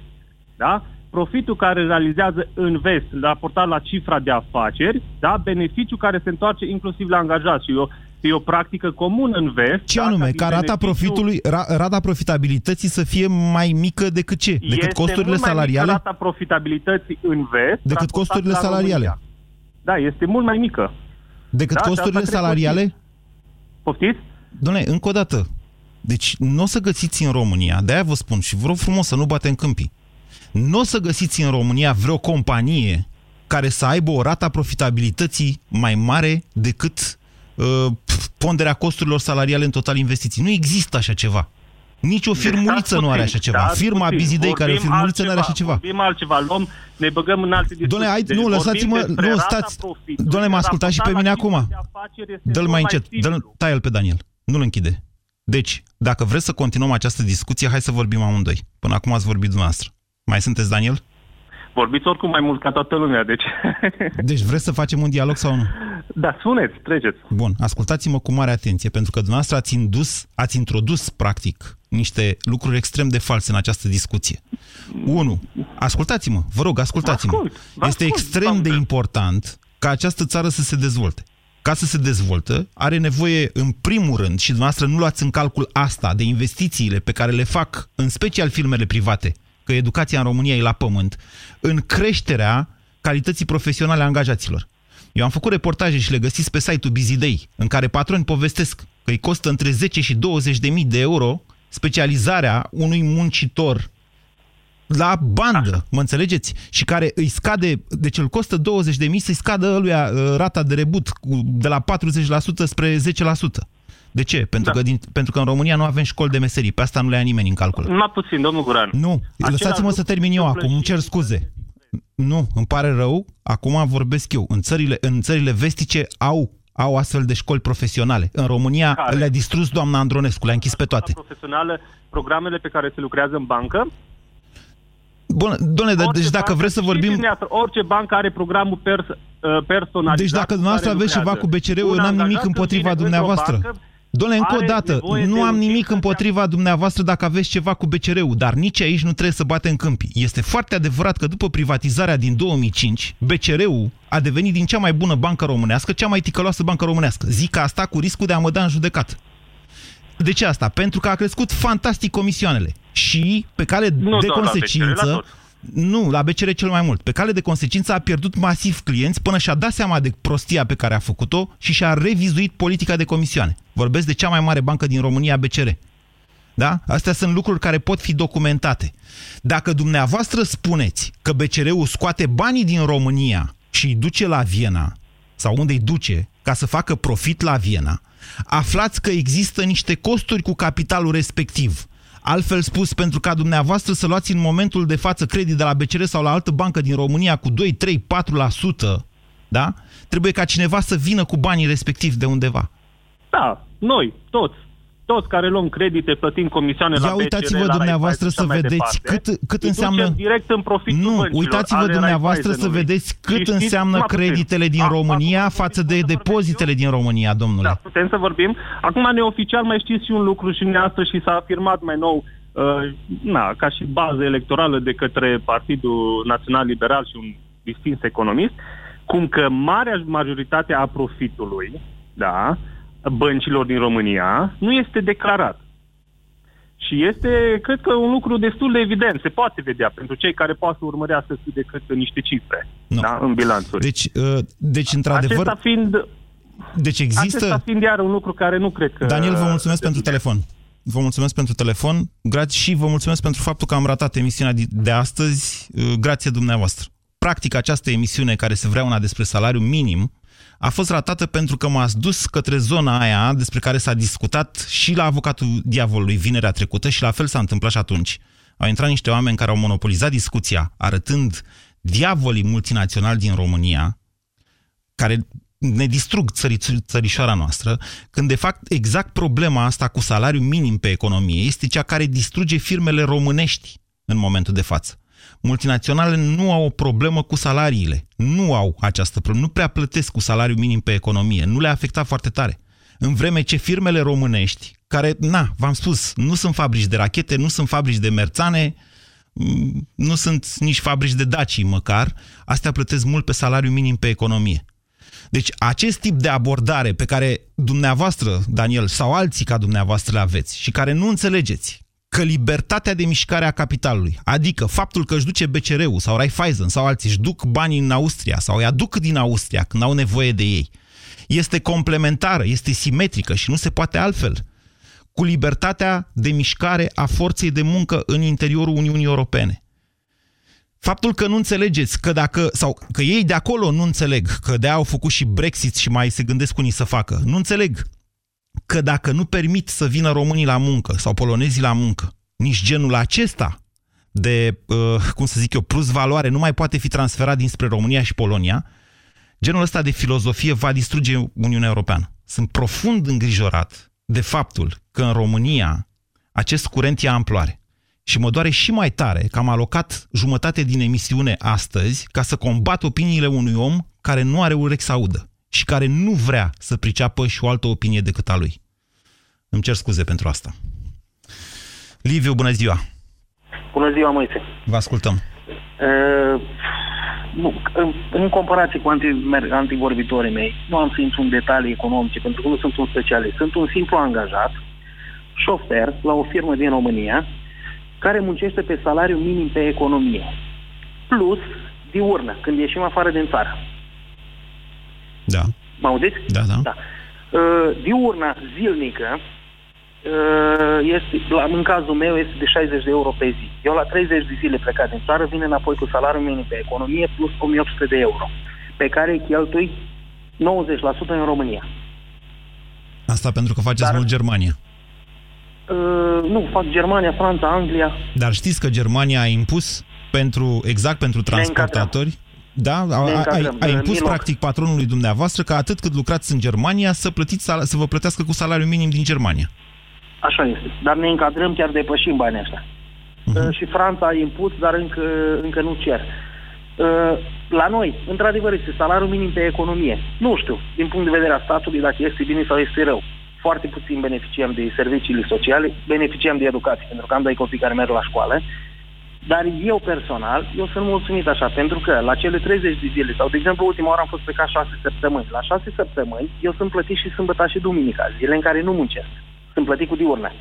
Da? Profitul care realizează în vest, raportat la cifra de afaceri, da, beneficiul care se întoarce inclusiv la angajat. Și eu, e o practică comună în vest. Ce da, anume? din Ca rata beneficiu- profitului, ra, rata profitabilității să fie mai mică decât ce? Decât este costurile mult mai mică salariale? rata profitabilității în vest Decât raportat costurile la salariale? România. Da, este mult mai mică. Decât Da, și costurile asta trebuie salariale? Poftiți? Doamne, încă o dată. Deci nu o să găsiți în România, de-aia vă spun și vă rog frumos să nu batem câmpii. Nu o să găsiți în România vreo companie care să aibă o rata profitabilității mai mare decât uh, ponderea costurilor salariale în total investiții. Nu există așa ceva. Nici o firmuliță nu are așa ceva. Stați Firma puțin. Bizidei, care e o Vorbim firmuliță, nu are așa altceva, ceva. Vorbim altceva, luăm, ne băgăm în alte discuții. Doamne, hai, Deci nu, vorbim lăsați-mă, despre nu, rata stați. profitului Doamne, mă ascultați și pe raportat mine la acum. cifra de afaceri, este Dă-l mult mai încet, simplu. dă taie-l pe Daniel. Nu-l închide. Deci, dacă vreți să continuăm această discuție, hai să vorbim amândoi. Până acum ați vorbit dumneavoastră. Mai sunteți, Daniel? Vorbiți oricum mai mult ca toată lumea, deci... Deci vreți să facem un dialog sau nu? da, spuneți, treceți. Bun, ascultați-mă cu mare atenție, pentru că dumneavoastră ați, indus, ați introdus, practic, niște lucruri extrem de false în această discuție. Unu, ascultați-mă, vă rog, ascultați-mă. Vă ascult, vă este ascult, extrem de important ca această țară să se dezvolte. Ca să se dezvoltă, are nevoie, în primul rând, și dumneavoastră nu luați în calcul asta, de investițiile pe care le fac, în special firmele private, că educația în România e la pământ, în creșterea calității profesionale a angajaților. Eu am făcut reportaje și le găsiți pe site-ul Bizidei, în care patroni povestesc că îi costă între 10 și 20 de mii de euro specializarea unui muncitor la bandă, mă înțelegeți? Și care îi scade, deci îl costă 20 de mii să-i scadă ăluia uh, rata de rebut cu, de la 40% spre 10%. De ce? Pentru, da. că din, pentru că în România nu avem școli de meserii. Pe asta nu le ia nimeni în calcul. Numai puțin, domnul Guran. Nu, lăsați-mă să termin eu acum, îmi cer scuze. Nu, îmi pare rău, acum vorbesc eu. În țările, în țările vestice au au astfel de școli profesionale. În România Care? le-a distrus doamna Andronescu, le-a închis pe toate. Profesională, programele pe care se lucrează în bancă. Bun, doamne, dar- Orice deci dacă bancă, vreți să știți vorbim... dumneavoastră, Orice bancă are programul pers, uh, personalizat. Deci dacă cu dumneavoastră care aveți ceva lucrează. cu BCR-ul, eu Un n-am nimic angajat împotriva când vine dumneavoastră. într-o bancă, Doamne, încă o are dată, nevoie nu de am un nimic timp împotriva dumneavoastră dacă aveți ceva cu BCR-ul, dar nici aici nu trebuie să batem câmpii. Este foarte adevărat că după privatizarea din 2005, BCR-ul a devenit din cea mai bună bancă românească, cea mai ticăloasă bancă românească. Zic asta cu riscul de a mă da în judecată. De ce asta? Pentru că a crescut fantastic comisioanele și pe cale Nu de doar la consecință... BCR, la tot. Nu, la BCR cel mai mult. Pe cale de consecință a pierdut masiv clienți până și-a dat seama de prostia pe care a făcut-o și și-a revizuit politica de comisioane. Vorbesc de cea mai mare bancă din România, BCR. Da? Astea sunt lucruri care pot fi documentate. Dacă dumneavoastră spuneți că BCR-ul scoate banii din România și îi duce la Viena, sau unde îi duce, ca să facă profit la Viena, aflați că există niște costuri cu capitalul respectiv. Altfel spus, pentru ca dumneavoastră să luați în momentul de față credit de la BCR sau la altă bancă din România cu 2, 3, 4%, da? Trebuie ca cineva să vină cu banii respectivi de undeva. Da, noi, toți. Toți care luăm credite, plătim comisioane la Ia BCR, uitați-vă la dumneavoastră Raiffeisen să și așa mai vedeți departe. cât, cât Îi înseamnă... ducem direct în profitul Nu, băncilor, uitați-vă ale dumneavoastră să Raiffeisenului. vedeți cât Și știți, înseamnă numai puțin. creditele din Acum, România față de depozitele din România, domnule. Da, putem să vorbim. Acum, neoficial, mai știți și un lucru și dumneavoastră și s-a afirmat mai nou uh, na, ca și bază electorală de către Partidul Național Liberal și un distins economist, cum că marea majoritate a profitului, da, băncilor din România, nu este declarat. Și este, cred că, un lucru destul de evident. Se poate vedea pentru cei care poate să urmărească cât de cât niște cifre Nu. da, în bilanțuri. Deci, uh, deci într-adevăr... Acesta fiind, Deci există... acesta fiind iar un lucru care nu cred că... Daniel, vă mulțumesc pentru telefon. Vă mulțumesc pentru telefon grație și vă mulțumesc pentru faptul că am ratat emisiunea de- de astăzi, uh, grație dumneavoastră. Practic, această emisiune care se vrea una despre salariu minim a fost ratată pentru că m-ați dus către zona aia despre care s-a discutat și la avocatul diavolului vinerea trecută și la fel s-a întâmplat și atunci. Au intrat niște oameni care au monopolizat discuția, arătând diavolii multinaționali din România, care ne distrug țări, țărișoara noastră, când de fapt exact problema asta cu salariu minim pe economie este cea care distruge firmele românești în momentul de față. Multinaționale nu au o problemă cu salariile. Nu au această problemă. Nu prea plătesc cu salariu minim pe economie. Nu le-a afectat foarte tare. În vreme ce firmele românești, care, na, v-am spus, nu sunt fabrici de rachete, nu sunt fabrici de merțane, mm, nu sunt nici fabrici de dacii măcar, astea plătesc mult pe salariu minim pe economie. Deci acest tip de abordare pe care dumneavoastră, Daniel, sau alții ca dumneavoastră le aveți și care nu înțelegeți că libertatea de mișcare a capitalului, adică faptul că își duce BCR-ul sau Raiffeisen sau alții își duc banii în Austria sau îi aduc din Austria când au nevoie de ei, este complementară, este simetrică și nu se poate altfel cu libertatea de mișcare a forței de muncă în interiorul Uniunii Europene. Faptul că nu înțelegeți că dacă, sau că ei de acolo nu înțeleg, că de au făcut și Brexit și mai se gândesc unii să facă, nu înțeleg că dacă nu permit să vină românii la muncă sau polonezii la muncă, nici genul acesta de, uh, cum să zic eu, plus valoare nu mai poate fi transferat dinspre România și Polonia, genul ăsta de filozofie va distruge Uniunea Europeană. Sunt profund îngrijorat de faptul că în România acest curent ia amploare. Și mă doare și mai tare că am alocat jumătate din emisiune astăzi ca să combat opiniile unui om care nu are urechi să audă și care nu vrea să priceapă și o altă opinie decât a lui. Îmi cer scuze pentru asta. Liviu, bună ziua! Bună ziua, Moise. Vă ascultăm. Uh, nu, în, în comparație cu anti, antivorbitorii mei, nu am să intru în detalii economice, pentru că nu sunt un specialist. Sunt un simplu angajat, șofer, la o firmă din România, care muncește pe salariu minim pe economie. Plus diurnă, când ieșim afară din țară. Da. Mă auziți? Da, da. da. Uh, diurna zilnică uh, este, la, în cazul meu este de 60 de euro pe zi. Eu la 30 de zile plecat din țară vin înapoi cu salariul minim pe economie plus 1800 de euro, pe care îi cheltui 90% în România. Asta pentru că faceți Dar- mult Germania. Uh, nu, fac Germania, Franța, Anglia. Dar știți că Germania a impus pentru, exact pentru transportatori, da, a, a, a, încadrăm. a impus Miloc. practic patronului dumneavoastră că atât cât lucrați în Germania să, plătiți, sal- să vă plătească cu salariul minim din Germania. Așa este. Dar ne încadrăm, chiar depășim banii ăștia. Uh, și Franța a impus, dar încă, încă nu cer. Uh, la noi, într-adevăr, este salariul minim pe economie. Nu știu, din punct de vedere a statului, dacă este bine sau este rău. Foarte puțin beneficiem de serviciile sociale, beneficiem de educație, pentru că am doi copii care merg la școală. Dar eu personal, eu sunt mulțumit așa, pentru că la cele 30 de zile, sau de exemplu ultima oară am fost plecat 6 săptămâni. La 6 săptămâni eu sunt plătit și sâmbătă și duminica, zile în care nu muncesc. Sunt plătit cu diurnă.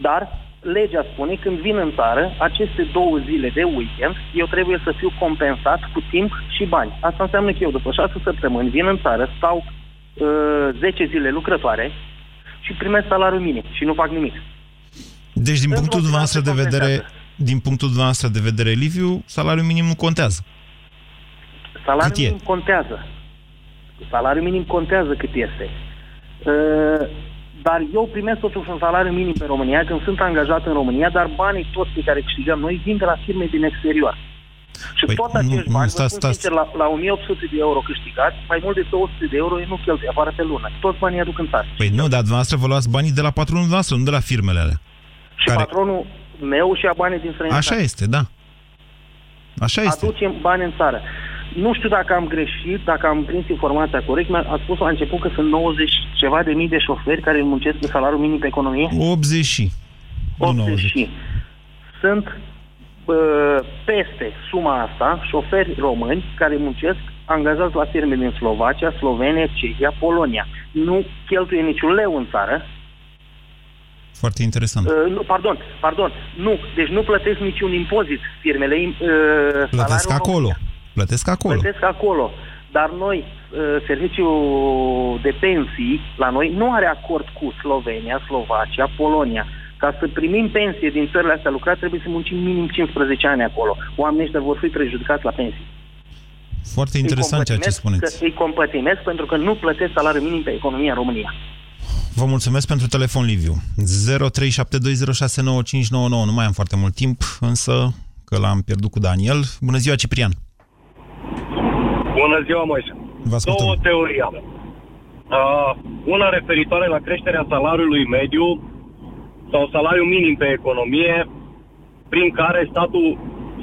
Dar legea spune când vin în țară, aceste două zile de weekend, eu trebuie să fiu compensat cu timp și bani. Asta înseamnă că eu după 6 săptămâni vin în țară, stau uh, 10 zile lucrătoare și primesc salariul minim și nu fac nimic. Deci, din În punctul continuare dumneavoastră de se vedere, compensează. Din punctul dumneavoastră de vedere, Liviu, salariul minim nu contează. Salariul Cât e? minim contează. Salariul minim contează cât este. Uh, dar eu primesc totuși un salariu minim pe România când sunt angajat în România, dar banii toți pe care câștigăm noi vin de la firme din exterior. Și Păi, tot nu, acești nu, bani, vă stați, spun stați. sincer, la, la 1800 de euro câștigați, mai mult de 200 de euro ei nu cheltuie afară pe lună. Toți banii aduc în țară. Păi nu, dar dumneavoastră vă luați banii de la patronul dumneavoastră, nu de la firmele alea. Și patronul meu și a banii din străinătate. Așa este, da. Așa este. Aducem bani în țară. Nu știu dacă am greșit, dacă am prins informația corect, mi-a a spus la început că sunt 90 ceva de mii de șoferi care muncesc pe salariul minim pe economie. 80 și. Nu 80 și. Sunt uh, peste suma asta șoferi români care muncesc angajați la firme din Slovacia, Slovenia, Cehia, Polonia. Nu cheltuie niciun leu în țară. Foarte interesant. Uh, nu, pardon, pardon. Nu, deci nu plătesc niciun impozit firmele. Uh, Plătesc salariul acolo. Plătesc acolo. Plătesc acolo. Dar noi, uh, serviciul de pensii, la noi, nu are acord cu Slovenia, Slovacia, Polonia. Ca să primim pensie din țările astea lucrate, trebuie să muncim minim 15 ani acolo. Oamenii ăștia vor fi prejudicați la pensii. Foarte interesant ceea ce Îi compătimesc spuneți. Că, îi compătimesc pentru că nu plătesc salariul minim pe economia în România. Vă mulțumesc pentru telefon, Liviu. 0372069599. Nu mai am foarte mult timp, însă că l-am pierdut cu Daniel. Bună ziua, Ciprian. Bună ziua, Moise. Vă ascultăm. Două teorii am. Uh, una referitoare la creșterea salariului mediu sau salariul minim pe economie, prin care statul,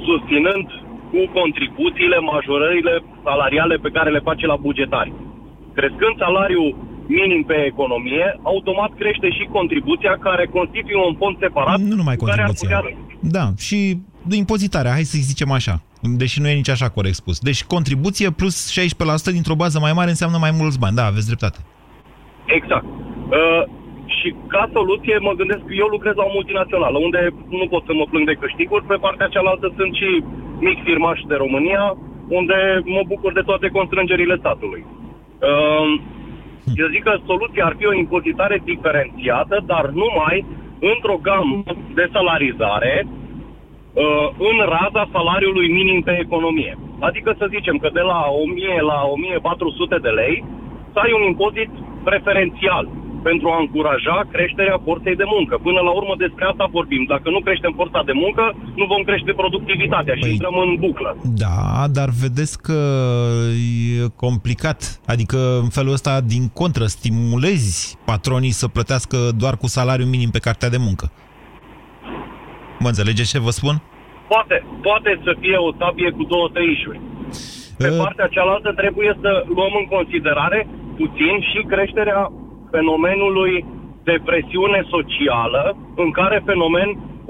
susținând cu contribuțiile, majorările salariale pe care le face la bugetari. Crescând salariul minim pe economie, automat crește și contribuția care constituie un fond separat Nu numai cu care ar contribuția. putea Da, și de impozitarea, hai să zicem așa, deși nu e nici așa corect spus. Deci contribuție plus 16% dintr-o bază mai mare înseamnă mai mulți bani. Da, aveți dreptate. Exact. Uh, și ca soluție mă gândesc că eu lucrez la o multinațională, unde nu pot să mă plâng de câștiguri, pe partea cealaltă sunt și mici firmași de România, unde mă bucur de toate constrângerile statului. Uh, eu zic că soluția ar fi o impozitare diferențiată, dar numai într-o gamă de salarizare uh, în raza salariului minim pe economie. Adică să zicem că de la 1000 la 1400 de lei să ai un impozit preferențial pentru a încuraja creșterea forței de muncă. Până la urmă despre asta vorbim. Dacă nu creștem forța de muncă, nu vom crește productivitatea și intrăm în buclă. Da, dar vedeți că e complicat. Adică în felul ăsta, din contră, stimulezi patronii să plătească doar cu salariu minim pe cartea de muncă. Mă înțelegeți ce vă spun? Poate, poate să fie o sabie cu două tăișuri. Pe partea cealaltă trebuie să luăm în considerare puțin și creșterea fenomenului de presiune socială, în care fenomen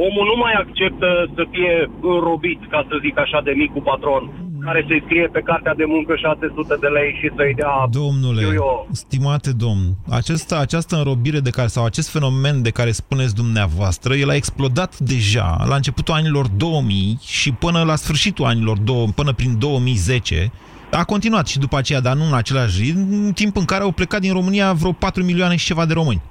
omul nu mai acceptă să fie înrobit, ca să zic așa, de micul patron, care să-i scrie pe cartea de muncă 600 de lei și să-i dea... Domnule, știu eu, stimate domn, acesta, această înrobire de care, sau acest fenomen de care spuneți dumneavoastră, el a explodat deja la începutul anilor 2000 și până la sfârșitul anilor 2000, până prin 2010, a continuat și după aceea, dar nu în același ritm, în timp în care au plecat din România vreo 4 milioane și ceva de români.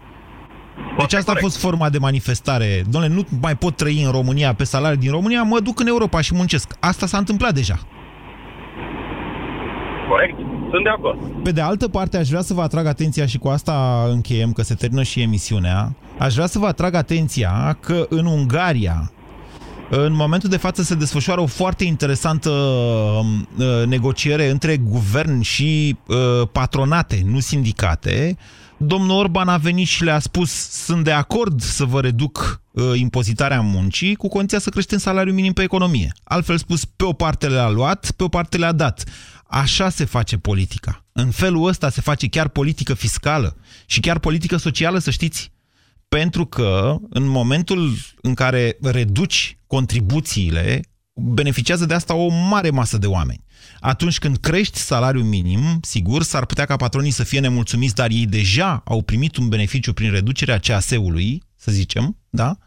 Deci asta a fost forma de manifestare. Domnule, nu mai pot trăi în România pe salarii din România, mă duc în Europa și muncesc. Asta s-a întâmplat deja. corect? Sunt de acord. Pe de altă parte, aș vrea să vă atrag atenția și cu asta încheiem, că se termină și emisiunea. Aș vrea să vă atrag atenția că în Ungaria, în momentul de față se desfășoară o foarte interesantă uh, negociere între guvern și uh, patronate, nu sindicate. Domnul Orban a venit și le-a spus sunt de acord să vă reduc uh, impozitarea muncii cu condiția să creștem salariul minim pe economie. Altfel spus, pe o parte le-a luat, pe o parte le-a dat. Așa se face politica. În felul ăsta se face chiar politică fiscală și chiar politică socială, să știți. Pentru că în momentul în care reduci contribuțiile, beneficiază de asta o mare masă de oameni. Atunci când crești salariul minim, sigur, s-ar putea ca patronii să fie nemulțumiți, dar ei deja au primit un beneficiu prin reducerea CAS-ului, să zicem, da?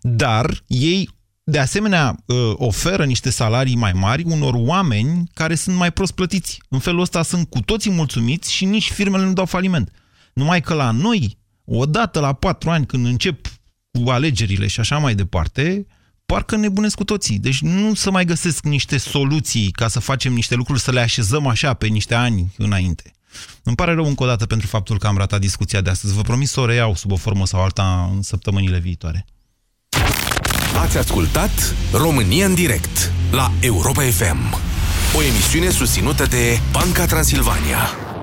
Dar ei, de asemenea, ă, oferă niște salarii mai mari unor oameni care sunt mai prost plătiți. În felul ăsta sunt cu toții mulțumiți și nici firmele nu dau faliment. Numai că la noi, odată la patru ani, când încep cu alegerile și așa mai departe, parcă nebunesc cu toții. Deci nu să mai găsesc niște soluții ca să facem niște lucruri, să le așezăm așa pe niște ani înainte. Îmi pare rău încă o dată pentru faptul că am ratat discuția de astăzi. Vă promis să o reiau sub o formă sau alta în săptămânile viitoare. Ați ascultat România în direct la Europa FM. O emisiune susținută de Banca Transilvania.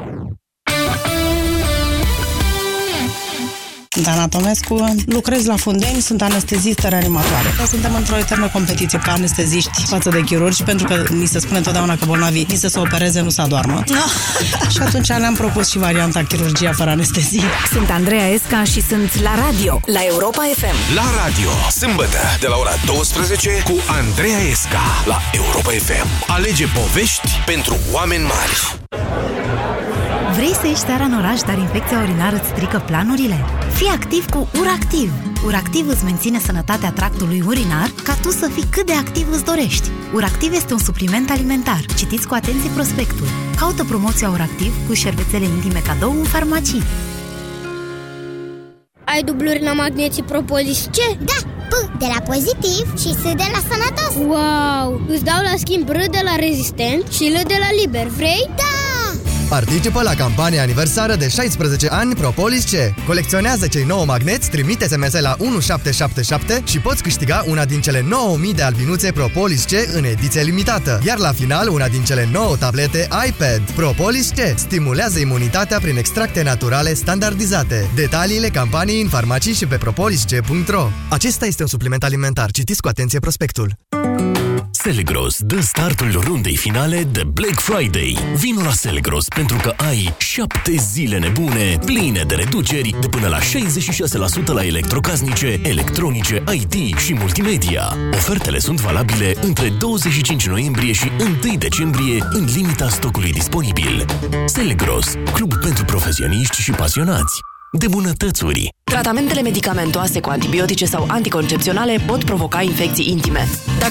Sunt Ana Tomescu, lucrez la Fundeni, sunt anestezistă reanimatoare. Suntem într-o eternă competiție ca anesteziști față de chirurgi, pentru că ni se spune întotdeauna că bolnavii ni se să opereze, nu să adoarmă. și atunci ne-am propus și varianta chirurgia fără anestezie. Sunt Andreea Esca și sunt la radio, la Europa FM. La radio, sâmbătă, de la ora 12 cu Andreea Esca la Europa FM. Alege povești pentru oameni mari. Vrei să ieși seara în oraș, dar infecția urinară îți strică planurile? Fii activ cu URACTIV! URACTIV îți menține sănătatea tractului urinar ca tu să fii cât de activ îți dorești. URACTIV este un supliment alimentar. Citiți cu atenție prospectul. Caută promoția URACTIV cu șervețele intime cadou în farmacii. Ai dubluri la magneții propolis ce? Da, P de la pozitiv și S de la sănătos Wow! Îți dau la schimb R de la rezistent și L de la liber, vrei? Da! Participă la campania aniversară de 16 ani Propolis C. Colecționează cei 9 magneți, trimite SMS la 1777 și poți câștiga una din cele 9000 de albinuțe Propolis C în ediție limitată. Iar la final, una din cele 9 tablete iPad. Propolis C stimulează imunitatea prin extracte naturale standardizate. Detaliile campaniei în farmacii și pe propolisc.ro Acesta este un supliment alimentar. Citiți cu atenție prospectul. Selgros dă startul rundei finale de Black Friday. Vino la Selgros pentru că ai 7 zile nebune, pline de reduceri de până la 66% la electrocasnice, electronice, IT și multimedia. Ofertele sunt valabile între 25 noiembrie și 1 decembrie în limita stocului disponibil. Selgros, club pentru profesioniști și pasionați de bunătățuri. Tratamentele medicamentoase cu antibiotice sau anticoncepționale pot provoca infecții intime. Dacă